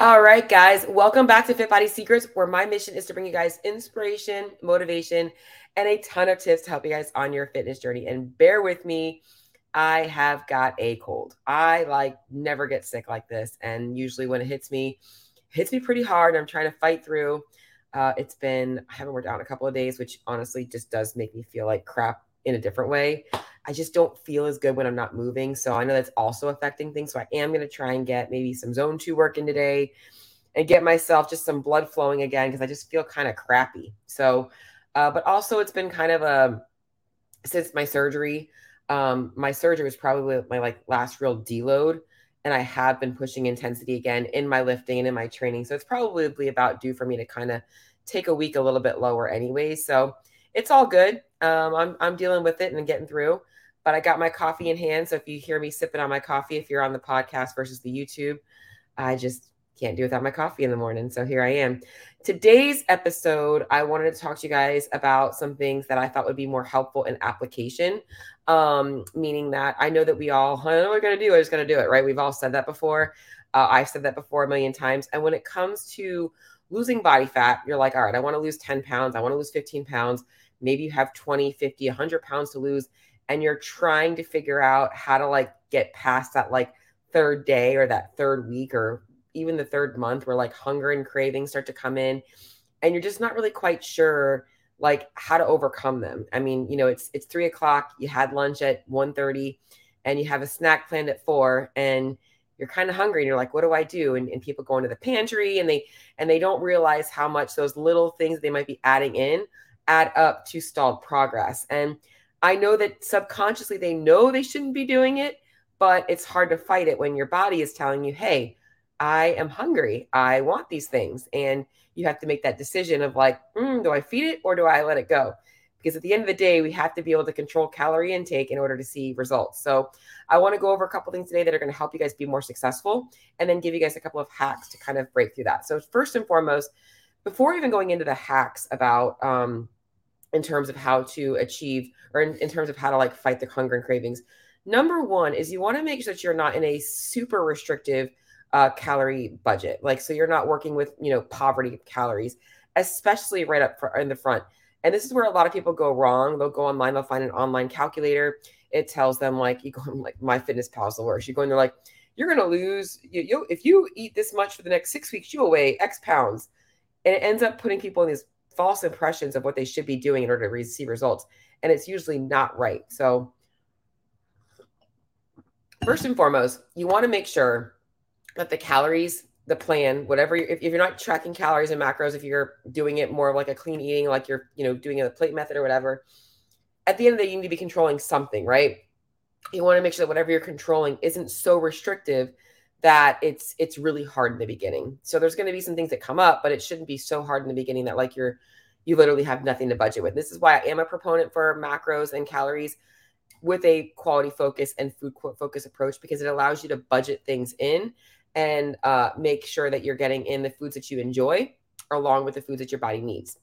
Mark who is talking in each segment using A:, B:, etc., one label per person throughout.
A: All right, guys, welcome back to Fit Body Secrets, where my mission is to bring you guys inspiration, motivation, and a ton of tips to help you guys on your fitness journey. And bear with me, I have got a cold. I like never get sick like this, and usually when it hits me, hits me pretty hard. I'm trying to fight through. Uh, it's been I haven't worked out in a couple of days, which honestly just does make me feel like crap in a different way. I just don't feel as good when I'm not moving. So I know that's also affecting things. So I am going to try and get maybe some zone two work in today and get myself just some blood flowing again because I just feel kind of crappy. So, uh, but also it's been kind of a since my surgery. Um, my surgery was probably my like last real deload, and I have been pushing intensity again in my lifting and in my training. So it's probably about due for me to kind of take a week a little bit lower anyway. So it's all good. Um, I'm I'm dealing with it and getting through but I got my coffee in hand. So if you hear me sipping on my coffee, if you're on the podcast versus the YouTube, I just can't do without my coffee in the morning. So here I am. Today's episode, I wanted to talk to you guys about some things that I thought would be more helpful in application. Um, meaning that I know that we all, I know what we're going to do, I'm just going to do it, right? We've all said that before. Uh, I've said that before a million times. And when it comes to losing body fat, you're like, all right, I want to lose 10 pounds. I want to lose 15 pounds. Maybe you have 20, 50, 100 pounds to lose and you're trying to figure out how to like get past that like third day or that third week or even the third month where like hunger and cravings start to come in and you're just not really quite sure like how to overcome them. I mean you know it's it's three o'clock you had lunch at 1.30 and you have a snack planned at four and you're kind of hungry and you're like what do i do? And, and people go into the pantry and they and they don't realize how much those little things they might be adding in add up to stalled progress. And I know that subconsciously they know they shouldn't be doing it, but it's hard to fight it when your body is telling you, hey, I am hungry. I want these things. And you have to make that decision of like, mm, do I feed it or do I let it go? Because at the end of the day, we have to be able to control calorie intake in order to see results. So I want to go over a couple things today that are going to help you guys be more successful and then give you guys a couple of hacks to kind of break through that. So, first and foremost, before even going into the hacks about um, in terms of how to achieve or in, in terms of how to like fight the hunger and cravings. Number one is you want to make sure that you're not in a super restrictive uh, calorie budget. Like, so you're not working with, you know, poverty calories, especially right up in the front. And this is where a lot of people go wrong. They'll go online, they'll find an online calculator. It tells them like you go like MyFitnessPal's the worst. You go in there like you're gonna lose you, you if you eat this much for the next six weeks, you will weigh X pounds. And it ends up putting people in these false impressions of what they should be doing in order to see results. And it's usually not right. So, first and foremost, you want to make sure that the calories, the plan, whatever, if, if, you're not tracking calories and macros, if you're doing it more of like a clean eating, like you're, you know, doing a plate method or whatever, at the end of the day, you need to be controlling something, right? You want to make sure that whatever you're controlling isn't so restrictive that it's it's really hard in the beginning. So there's going to be some things that come up, but it shouldn't be so hard in the beginning that like you're you literally have nothing to budget with. This is why I am a proponent for macros and calories with a quality focus and food focus approach because it allows you to budget things in and uh, make sure that you're getting in the foods that you enjoy along with the foods that your body needs.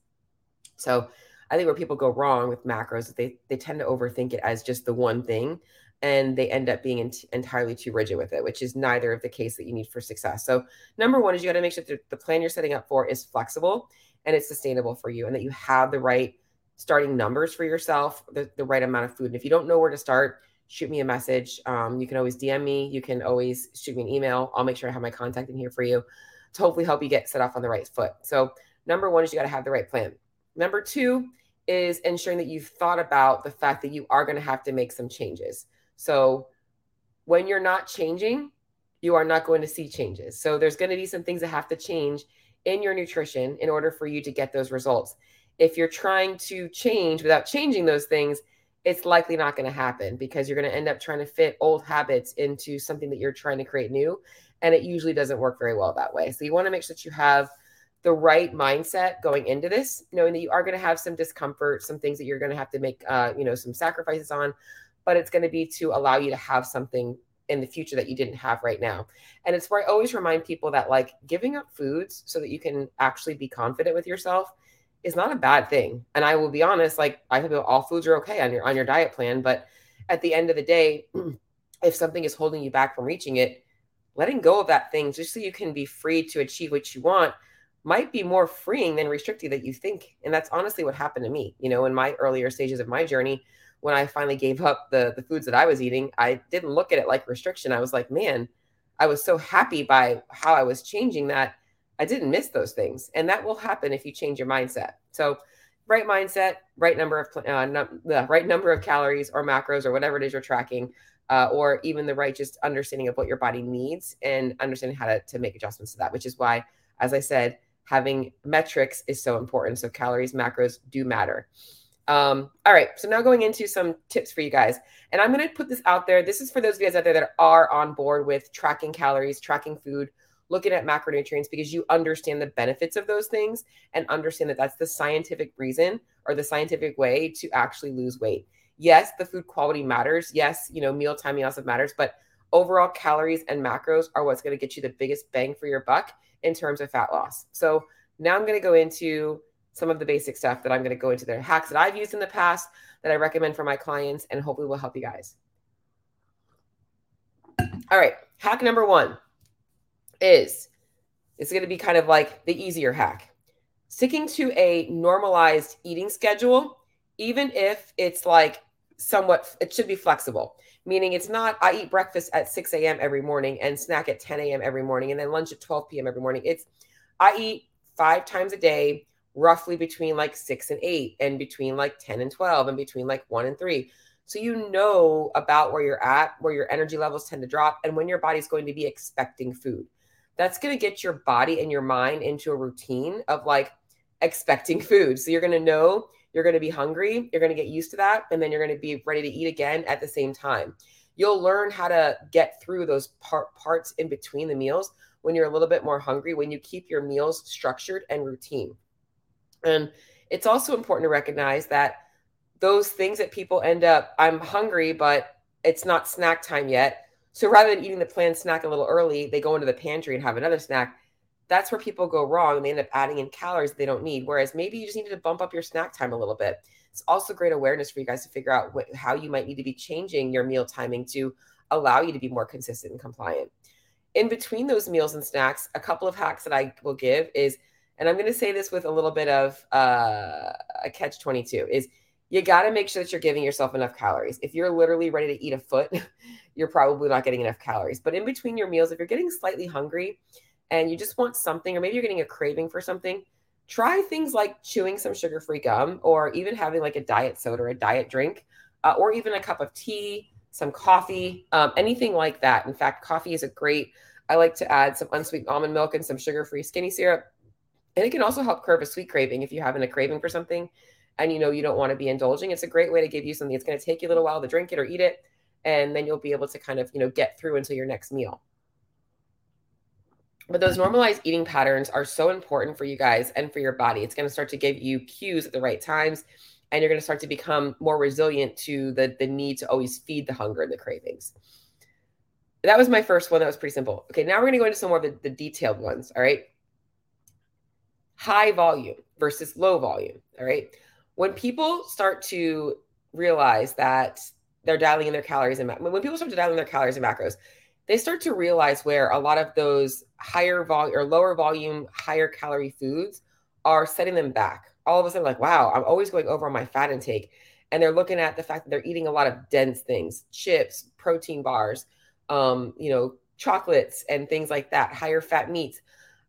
A: So I think where people go wrong with macros, they they tend to overthink it as just the one thing and they end up being ent- entirely too rigid with it, which is neither of the case that you need for success. So, number one is you got to make sure that the plan you're setting up for is flexible and it's sustainable for you, and that you have the right starting numbers for yourself, the, the right amount of food. And if you don't know where to start, shoot me a message. Um, you can always DM me. You can always shoot me an email. I'll make sure I have my contact in here for you to hopefully help you get set off on the right foot. So, number one is you got to have the right plan. Number two is ensuring that you've thought about the fact that you are going to have to make some changes. So when you're not changing, you are not going to see changes. So there's going to be some things that have to change in your nutrition in order for you to get those results. If you're trying to change without changing those things, it's likely not going to happen because you're going to end up trying to fit old habits into something that you're trying to create new. And it usually doesn't work very well that way. So you want to make sure that you have the right mindset going into this, knowing that you are going to have some discomfort, some things that you're going to have to make, uh, you know, some sacrifices on, but it's going to be to allow you to have something in the future that you didn't have right now. And it's where I always remind people that like giving up foods so that you can actually be confident with yourself is not a bad thing. And I will be honest, like I think all foods are okay on your on your diet plan, but at the end of the day, if something is holding you back from reaching it, letting go of that thing just so you can be free to achieve what you want might be more freeing than restrictive that you think. And that's honestly what happened to me. You know, in my earlier stages of my journey, when I finally gave up the the foods that I was eating, I didn't look at it like restriction. I was like, man, I was so happy by how I was changing that I didn't miss those things. And that will happen if you change your mindset. So, right mindset, right number of uh, num- the right number of calories or macros or whatever it is you're tracking, uh, or even the right just understanding of what your body needs and understanding how to, to make adjustments to that. Which is why, as I said, having metrics is so important. So calories, macros do matter. Um, all right, so now going into some tips for you guys. And I'm going to put this out there. This is for those of you guys out there that are on board with tracking calories, tracking food, looking at macronutrients because you understand the benefits of those things and understand that that's the scientific reason or the scientific way to actually lose weight. Yes, the food quality matters. Yes, you know, meal timing also matters, but overall calories and macros are what's going to get you the biggest bang for your buck in terms of fat loss. So now I'm going to go into some of the basic stuff that I'm going to go into there, hacks that I've used in the past that I recommend for my clients and hopefully will help you guys. All right, hack number one is it's going to be kind of like the easier hack. Sticking to a normalized eating schedule, even if it's like somewhat, it should be flexible meaning it's not I eat breakfast at 6 a.m. every morning and snack at 10 a.m. every morning and then lunch at 12 p.m. every morning. It's I eat five times a day, roughly between like six and eight, and between like 10 and 12, and between like one and three. So you know about where you're at, where your energy levels tend to drop, and when your body's going to be expecting food. That's going to get your body and your mind into a routine of like expecting food. So you're going to know you're going to be hungry. You're going to get used to that. And then you're going to be ready to eat again at the same time. You'll learn how to get through those part, parts in between the meals when you're a little bit more hungry, when you keep your meals structured and routine. And it's also important to recognize that those things that people end up, I'm hungry, but it's not snack time yet. So rather than eating the planned snack a little early, they go into the pantry and have another snack that's where people go wrong and they end up adding in calories they don't need. Whereas maybe you just need to bump up your snack time a little bit. It's also great awareness for you guys to figure out what, how you might need to be changing your meal timing to allow you to be more consistent and compliant. In between those meals and snacks, a couple of hacks that I will give is, and I'm going to say this with a little bit of uh, a catch 22 is you got to make sure that you're giving yourself enough calories. If you're literally ready to eat a foot, you're probably not getting enough calories. But in between your meals, if you're getting slightly hungry, and you just want something, or maybe you're getting a craving for something, try things like chewing some sugar free gum or even having like a diet soda or a diet drink, uh, or even a cup of tea, some coffee, um, anything like that. In fact, coffee is a great, I like to add some unsweetened almond milk and some sugar free skinny syrup. And it can also help curb a sweet craving if you're having a craving for something and you know you don't want to be indulging. It's a great way to give you something. It's going to take you a little while to drink it or eat it. And then you'll be able to kind of, you know, get through until your next meal. But those normalized eating patterns are so important for you guys and for your body. It's going to start to give you cues at the right times, and you're going to start to become more resilient to the, the need to always feed the hunger and the cravings. That was my first one. That was pretty simple. Okay, now we're going to go into some more of the, the detailed ones. All right. High volume versus low volume. All right. When people start to realize that they're dialing in their calories and when people start to dial in their calories and macros, they start to realize where a lot of those higher volume or lower volume, higher calorie foods are setting them back. All of a sudden, like, wow, I'm always going over on my fat intake. And they're looking at the fact that they're eating a lot of dense things, chips, protein bars, um, you know, chocolates and things like that, higher fat meats.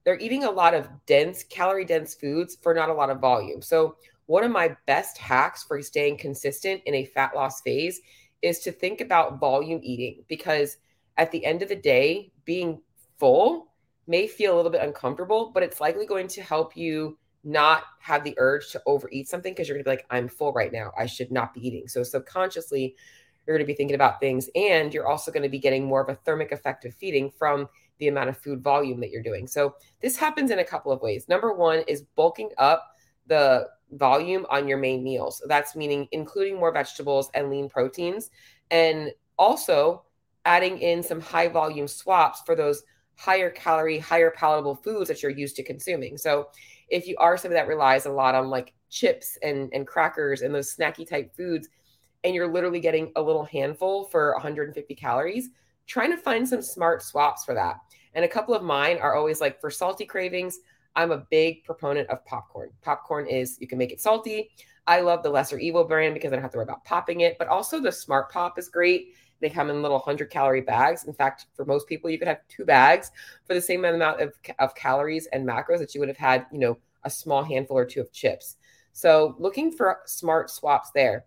A: They're eating a lot of dense, calorie dense foods for not a lot of volume. So, one of my best hacks for staying consistent in a fat loss phase is to think about volume eating because at the end of the day, being full may feel a little bit uncomfortable, but it's likely going to help you not have the urge to overeat something because you're going to be like, I'm full right now. I should not be eating. So subconsciously, you're going to be thinking about things and you're also going to be getting more of a thermic effect of feeding from the amount of food volume that you're doing. So this happens in a couple of ways. Number one is bulking up the volume on your main meals. That's meaning including more vegetables and lean proteins. And also adding in some high volume swaps for those higher calorie, higher palatable foods that you're used to consuming. So if you are somebody that relies a lot on like chips and, and crackers and those snacky type foods, and you're literally getting a little handful for 150 calories, trying to find some smart swaps for that. And a couple of mine are always like for salty cravings, I'm a big proponent of popcorn. Popcorn is, you can make it salty. I love the Lesser Evil brand because I don't have to worry about popping it, but also the Smart Pop is great. They come in little 100 calorie bags. In fact, for most people, you could have two bags for the same amount of, of calories and macros that you would have had, you know, a small handful or two of chips. So looking for smart swaps there.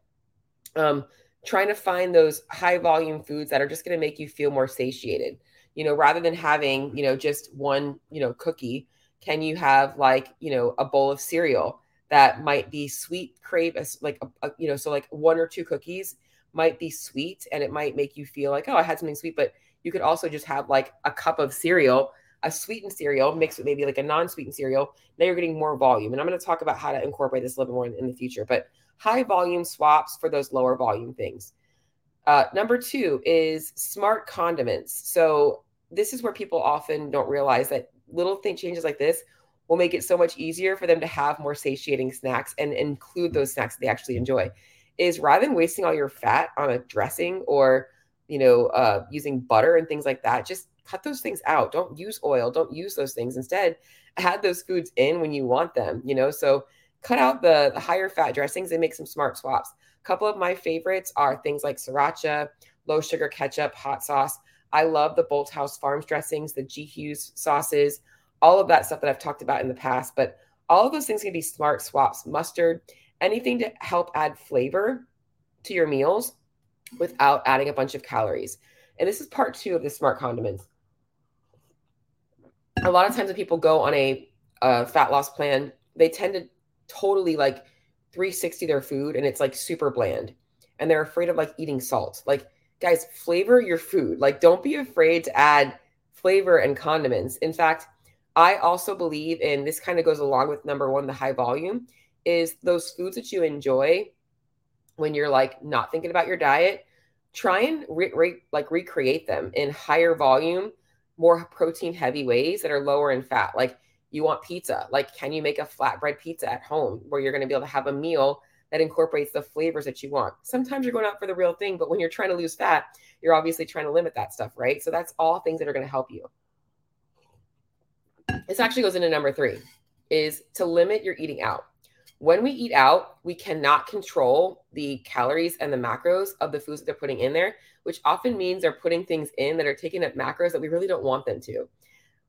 A: Um, trying to find those high volume foods that are just going to make you feel more satiated. You know, rather than having, you know, just one, you know, cookie, can you have like, you know, a bowl of cereal that might be sweet crave as like a, a, you know, so like one or two cookies might be sweet and it might make you feel like, oh, I had something sweet, but you could also just have like a cup of cereal, a sweetened cereal mixed with maybe like a non-sweetened cereal. Now you're getting more volume. And I'm going to talk about how to incorporate this a little bit more in, in the future, but high volume swaps for those lower volume things. Uh, number two is smart condiments. So this is where people often don't realize that little thing changes like this will make it so much easier for them to have more satiating snacks and include those snacks that they actually enjoy. Is rather than wasting all your fat on a dressing or you know uh, using butter and things like that just cut those things out. Don't use oil. Don't use those things. Instead add those foods in when you want them you know? So cut out the, the higher fat dressings and make some smart swaps a couple of my favorites are things like sriracha low sugar ketchup hot sauce i love the Bolthouse farms dressings the g hughes sauces all of that stuff that i've talked about in the past but all of those things can be smart swaps mustard anything to help add flavor to your meals without adding a bunch of calories. And this is part two of the smart condiments. A lot of times when people go on a, a fat loss plan, they tend to totally like 360 their food and it's like super bland. And they're afraid of like eating salt. Like, guys, flavor your food. Like, don't be afraid to add flavor and condiments. In fact, I also believe in this kind of goes along with number one, the high volume is those foods that you enjoy when you're like not thinking about your diet try and re- re- like recreate them in higher volume more protein heavy ways that are lower in fat like you want pizza. Like can you make a flatbread pizza at home where you're going to be able to have a meal that incorporates the flavors that you want? Sometimes you're going out for the real thing but when you're trying to lose fat you're obviously trying to limit that stuff right? So that's all things that are going to help you. This actually goes into number three is to limit your eating out. When we eat out, we cannot control the calories and the macros of the foods that they're putting in there, which often means they're putting things in that are taking up macros that we really don't want them to.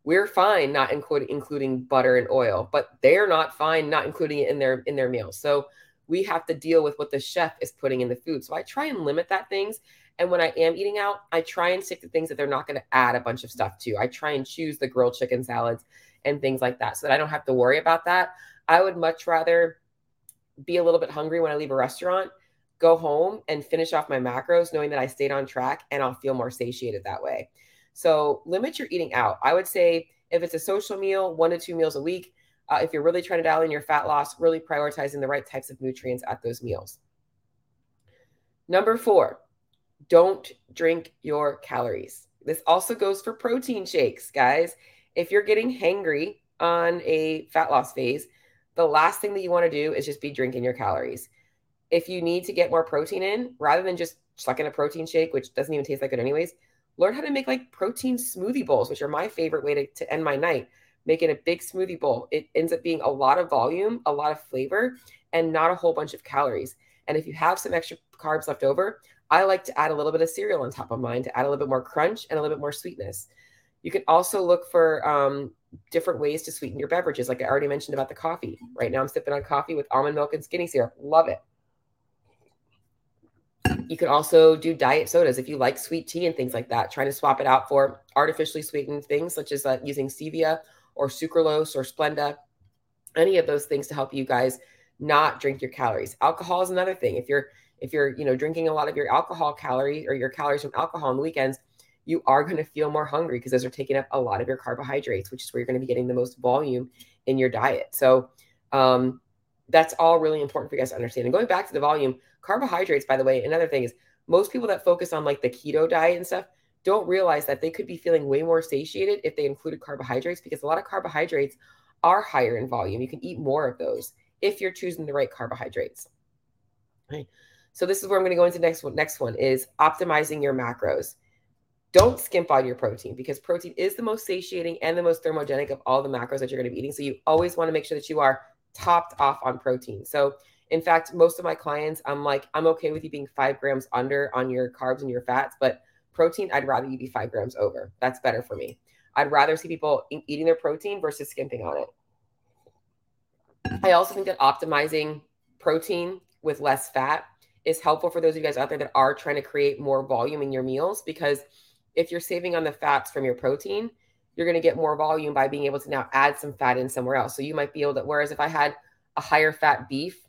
A: We're fine not including butter and oil, but they're not fine not including it in their in their meals. So we have to deal with what the chef is putting in the food. So I try and limit that things. And when I am eating out, I try and stick to things that they're not going to add a bunch of stuff to. I try and choose the grilled chicken salads and things like that so that I don't have to worry about that. I would much rather be a little bit hungry when I leave a restaurant, go home and finish off my macros, knowing that I stayed on track and I'll feel more satiated that way. So limit your eating out. I would say if it's a social meal, one to two meals a week. Uh, if you're really trying to dial in your fat loss, really prioritizing the right types of nutrients at those meals. Number four, don't drink your calories. This also goes for protein shakes, guys. If you're getting hangry on a fat loss phase, the last thing that you want to do is just be drinking your calories. If you need to get more protein in, rather than just sucking a protein shake, which doesn't even taste like good, anyways, learn how to make like protein smoothie bowls, which are my favorite way to, to end my night. Making a big smoothie bowl, it ends up being a lot of volume, a lot of flavor, and not a whole bunch of calories. And if you have some extra carbs left over, I like to add a little bit of cereal on top of mine to add a little bit more crunch and a little bit more sweetness. You can also look for um, different ways to sweeten your beverages. Like I already mentioned about the coffee. Right now, I'm sipping on coffee with almond milk and skinny syrup. Love it. You can also do diet sodas if you like sweet tea and things like that. Trying to swap it out for artificially sweetened things such as uh, using stevia or sucralose or Splenda. Any of those things to help you guys not drink your calories. Alcohol is another thing. If you're if you're you know drinking a lot of your alcohol calories or your calories from alcohol on the weekends, you are going to feel more hungry because those are taking up a lot of your carbohydrates, which is where you're going to be getting the most volume in your diet. So um, that's all really important for you guys to understand. And going back to the volume, carbohydrates, by the way, another thing is most people that focus on like the keto diet and stuff don't realize that they could be feeling way more satiated if they included carbohydrates because a lot of carbohydrates are higher in volume. You can eat more of those if you're choosing the right carbohydrates. Right. So this is where I'm going to go into next one. Next one is optimizing your macros don't skimp on your protein because protein is the most satiating and the most thermogenic of all the macros that you're going to be eating. So you always want to make sure that you are topped off on protein. So in fact, most of my clients, I'm like, I'm okay with you being five grams under on your carbs and your fats, but protein, I'd rather you be five grams over. That's better for me. I'd rather see people eating their protein versus skimping on it. I also think that optimizing protein with less fat is helpful for those of you guys out there that are trying to create more volume in your meals because if you're saving on the fats from your protein, you're going to get more volume by being able to now add some fat in somewhere else. So you might be able to, whereas if I had a higher fat beef,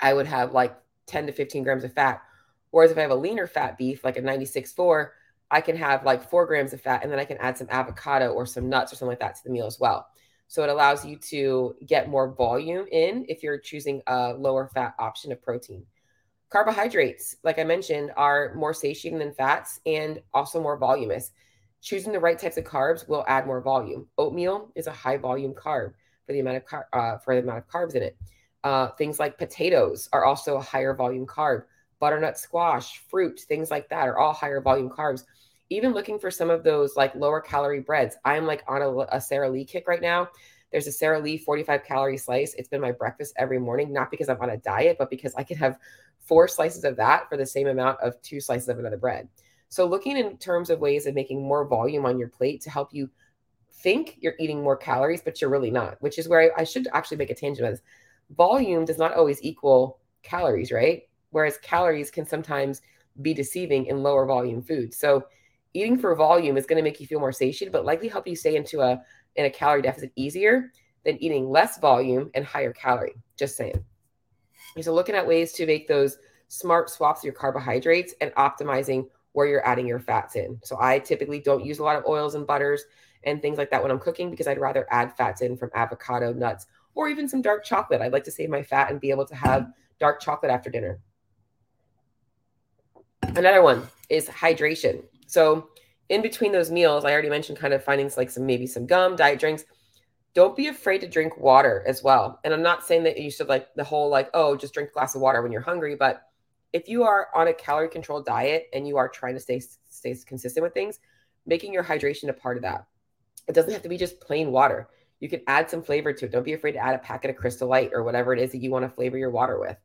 A: I would have like 10 to 15 grams of fat. Whereas if I have a leaner fat beef, like a 96.4, I can have like four grams of fat and then I can add some avocado or some nuts or something like that to the meal as well. So it allows you to get more volume in if you're choosing a lower fat option of protein. Carbohydrates, like I mentioned, are more satiating than fats and also more voluminous. Choosing the right types of carbs will add more volume. Oatmeal is a high volume carb for the amount of car- uh, for the amount of carbs in it. Uh, things like potatoes are also a higher volume carb. Butternut squash, fruit, things like that are all higher volume carbs even looking for some of those like lower calorie breads. I'm like on a, a Sara Lee kick right now. There's a Sara Lee 45 calorie slice. It's been my breakfast every morning, not because I'm on a diet, but because I can have four slices of that for the same amount of two slices of another bread. So, looking in terms of ways of making more volume on your plate to help you think you're eating more calories, but you're really not, which is where I, I should actually make a tangent of this. Volume does not always equal calories, right? Whereas calories can sometimes be deceiving in lower volume foods. So, eating for volume is going to make you feel more satiated, but likely help you stay into a in a calorie deficit easier than eating less volume and higher calorie. Just saying. So looking at ways to make those smart swaps of your carbohydrates and optimizing where you're adding your fats in. So I typically don't use a lot of oils and butters and things like that when I'm cooking because I'd rather add fats in from avocado, nuts, or even some dark chocolate. I'd like to save my fat and be able to have dark chocolate after dinner. Another one is hydration. So in between those meals, I already mentioned kind of finding like some maybe some gum, diet drinks. Don't be afraid to drink water as well. And I'm not saying that you should like the whole like, oh, just drink a glass of water when you're hungry, but if you are on a calorie controlled diet and you are trying to stay stay consistent with things, making your hydration a part of that. It doesn't have to be just plain water. You can add some flavor to it. Don't be afraid to add a packet of Crystal Light or whatever it is that you want to flavor your water with.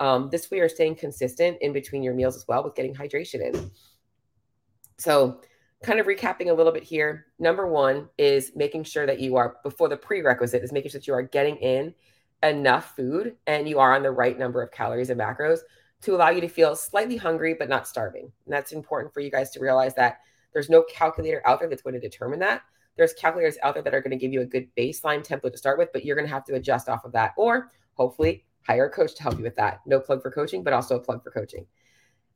A: Um, this way, you're staying consistent in between your meals as well with getting hydration in. So, kind of recapping a little bit here. Number one is making sure that you are, before the prerequisite, is making sure that you are getting in enough food and you are on the right number of calories and macros to allow you to feel slightly hungry but not starving. And that's important for you guys to realize that there's no calculator out there that's going to determine that. There's calculators out there that are going to give you a good baseline template to start with, but you're going to have to adjust off of that or hopefully hire a coach to help you with that. No plug for coaching, but also a plug for coaching.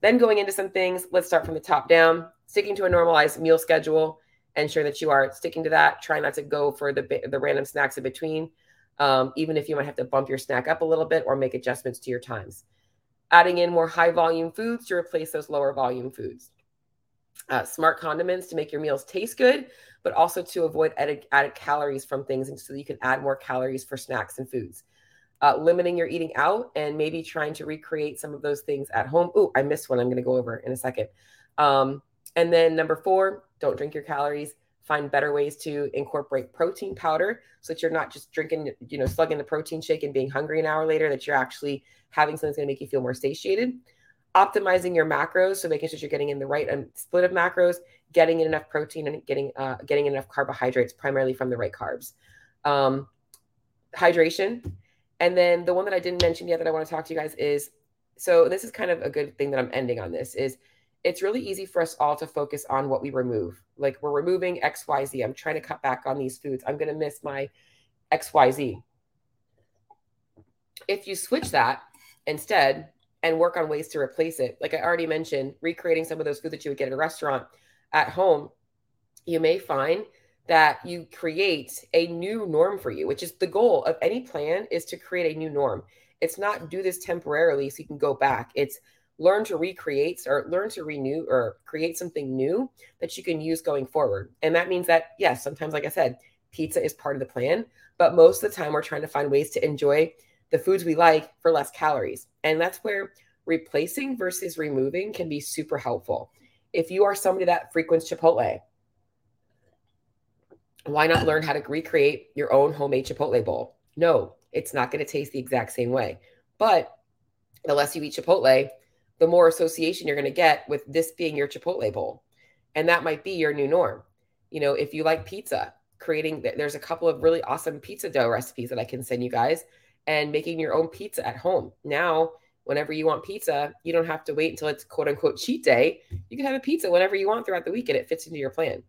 A: Then going into some things, let's start from the top down, sticking to a normalized meal schedule. Ensure that you are sticking to that. Try not to go for the, the random snacks in between, um, even if you might have to bump your snack up a little bit or make adjustments to your times. Adding in more high volume foods to replace those lower volume foods. Uh, smart condiments to make your meals taste good, but also to avoid added, added calories from things and so you can add more calories for snacks and foods uh, limiting your eating out and maybe trying to recreate some of those things at home. Oh, I missed one. I'm going to go over in a second. Um, and then number four, don't drink your calories. Find better ways to incorporate protein powder so that you're not just drinking, you know, slugging the protein shake and being hungry an hour later, that you're actually having something that's going to make you feel more satiated. Optimizing your macros, so making sure you're getting in the right um, split of macros, getting in enough protein and getting uh, getting enough carbohydrates, primarily from the right carbs. Um, hydration, and then the one that I didn't mention yet that I want to talk to you guys is so this is kind of a good thing that I'm ending on this is it's really easy for us all to focus on what we remove. Like we're removing XYZ. I'm trying to cut back on these foods. I'm going to miss my XYZ. If you switch that instead and work on ways to replace it, like I already mentioned, recreating some of those foods that you would get at a restaurant at home, you may find that you create a new norm for you, which is the goal of any plan is to create a new norm. It's not do this temporarily so you can go back. It's learn to recreate or learn to renew or create something new that you can use going forward. And that means that, yes, sometimes, like I said, pizza is part of the plan, but most of the time we're trying to find ways to enjoy the foods we like for less calories. And that's where replacing versus removing can be super helpful. if you are somebody that frequents Chipotle, why not learn how to recreate your own homemade Chipotle bowl? No, it's not going to taste the exact same way. But the less you eat Chipotle, the more association you're going to get with this being your Chipotle bowl. And that might be your new norm. You know, if you like pizza, creating, there's a couple of really awesome pizza dough recipes that I can send you guys and making your own pizza at home. Now, whenever you want pizza, you don't have to wait until it's quote unquote cheat day. You can have a pizza whenever you want throughout the week and it fits into your plan.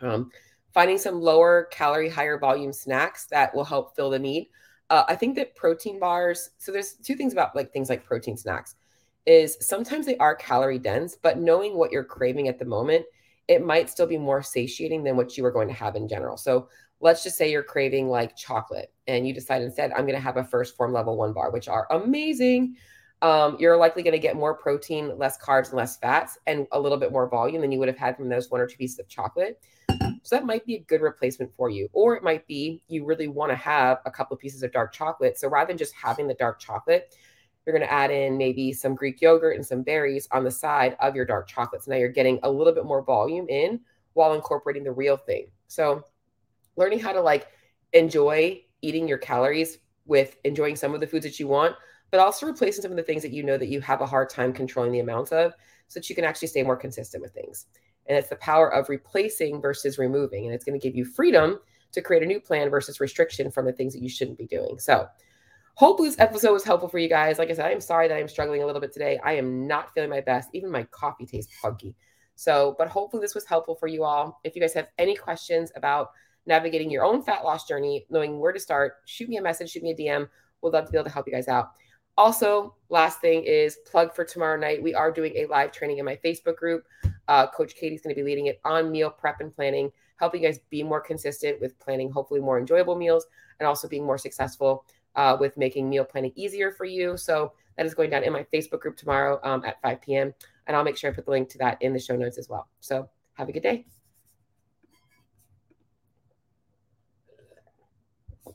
A: Um, finding some lower calorie, higher volume snacks that will help fill the need. Uh, I think that protein bars, so there's two things about like things like protein snacks is sometimes they are calorie dense, but knowing what you're craving at the moment, it might still be more satiating than what you are going to have in general. So let's just say you're craving like chocolate and you decide instead, I'm going to have a 1st Phorm level one bar, which are amazing. Um, you're likely going to get more protein, less carbs, and less fats, and a little bit more volume than you would have had from those one or two pieces of chocolate. So that might be a good replacement for you. Or it might be you really want to have a couple of pieces of dark chocolate. So rather than just having the dark chocolate, you're going to add in maybe some Greek yogurt and some berries on the side of your dark chocolate. So now you're getting a little bit more volume in while incorporating the real thing. So learning how to like enjoy eating your calories with enjoying some of the foods that you want, but also replacing some of the things that you know that you have a hard time controlling the amounts of so that you can actually stay more consistent with things. And it's the power of replacing versus removing. And it's going to give you freedom to create a new plan versus restriction from the things that you shouldn't be doing. So, hopefully, this episode was helpful for you guys. Like I said, I'm sorry that I'm struggling a little bit today. I am not feeling my best. Even my coffee tastes funky. So, but hopefully, this was helpful for you all. If you guys have any questions about navigating your own fat loss journey, knowing where to start, shoot me a message, shoot me a DM. We'd love to be able to help you guys out. Also, last thing is plug for tomorrow night. We are doing a live training in my Facebook group. Uh, Coach Katie's going to be leading it on meal prep and planning, helping you guys be more consistent with planning, hopefully more enjoyable meals, and also being more successful uh, with making meal planning easier for you. So that is going down in my Facebook group tomorrow um, at 5 p.m. And I'll make sure I put the link to that in the show notes as well. So have a good day.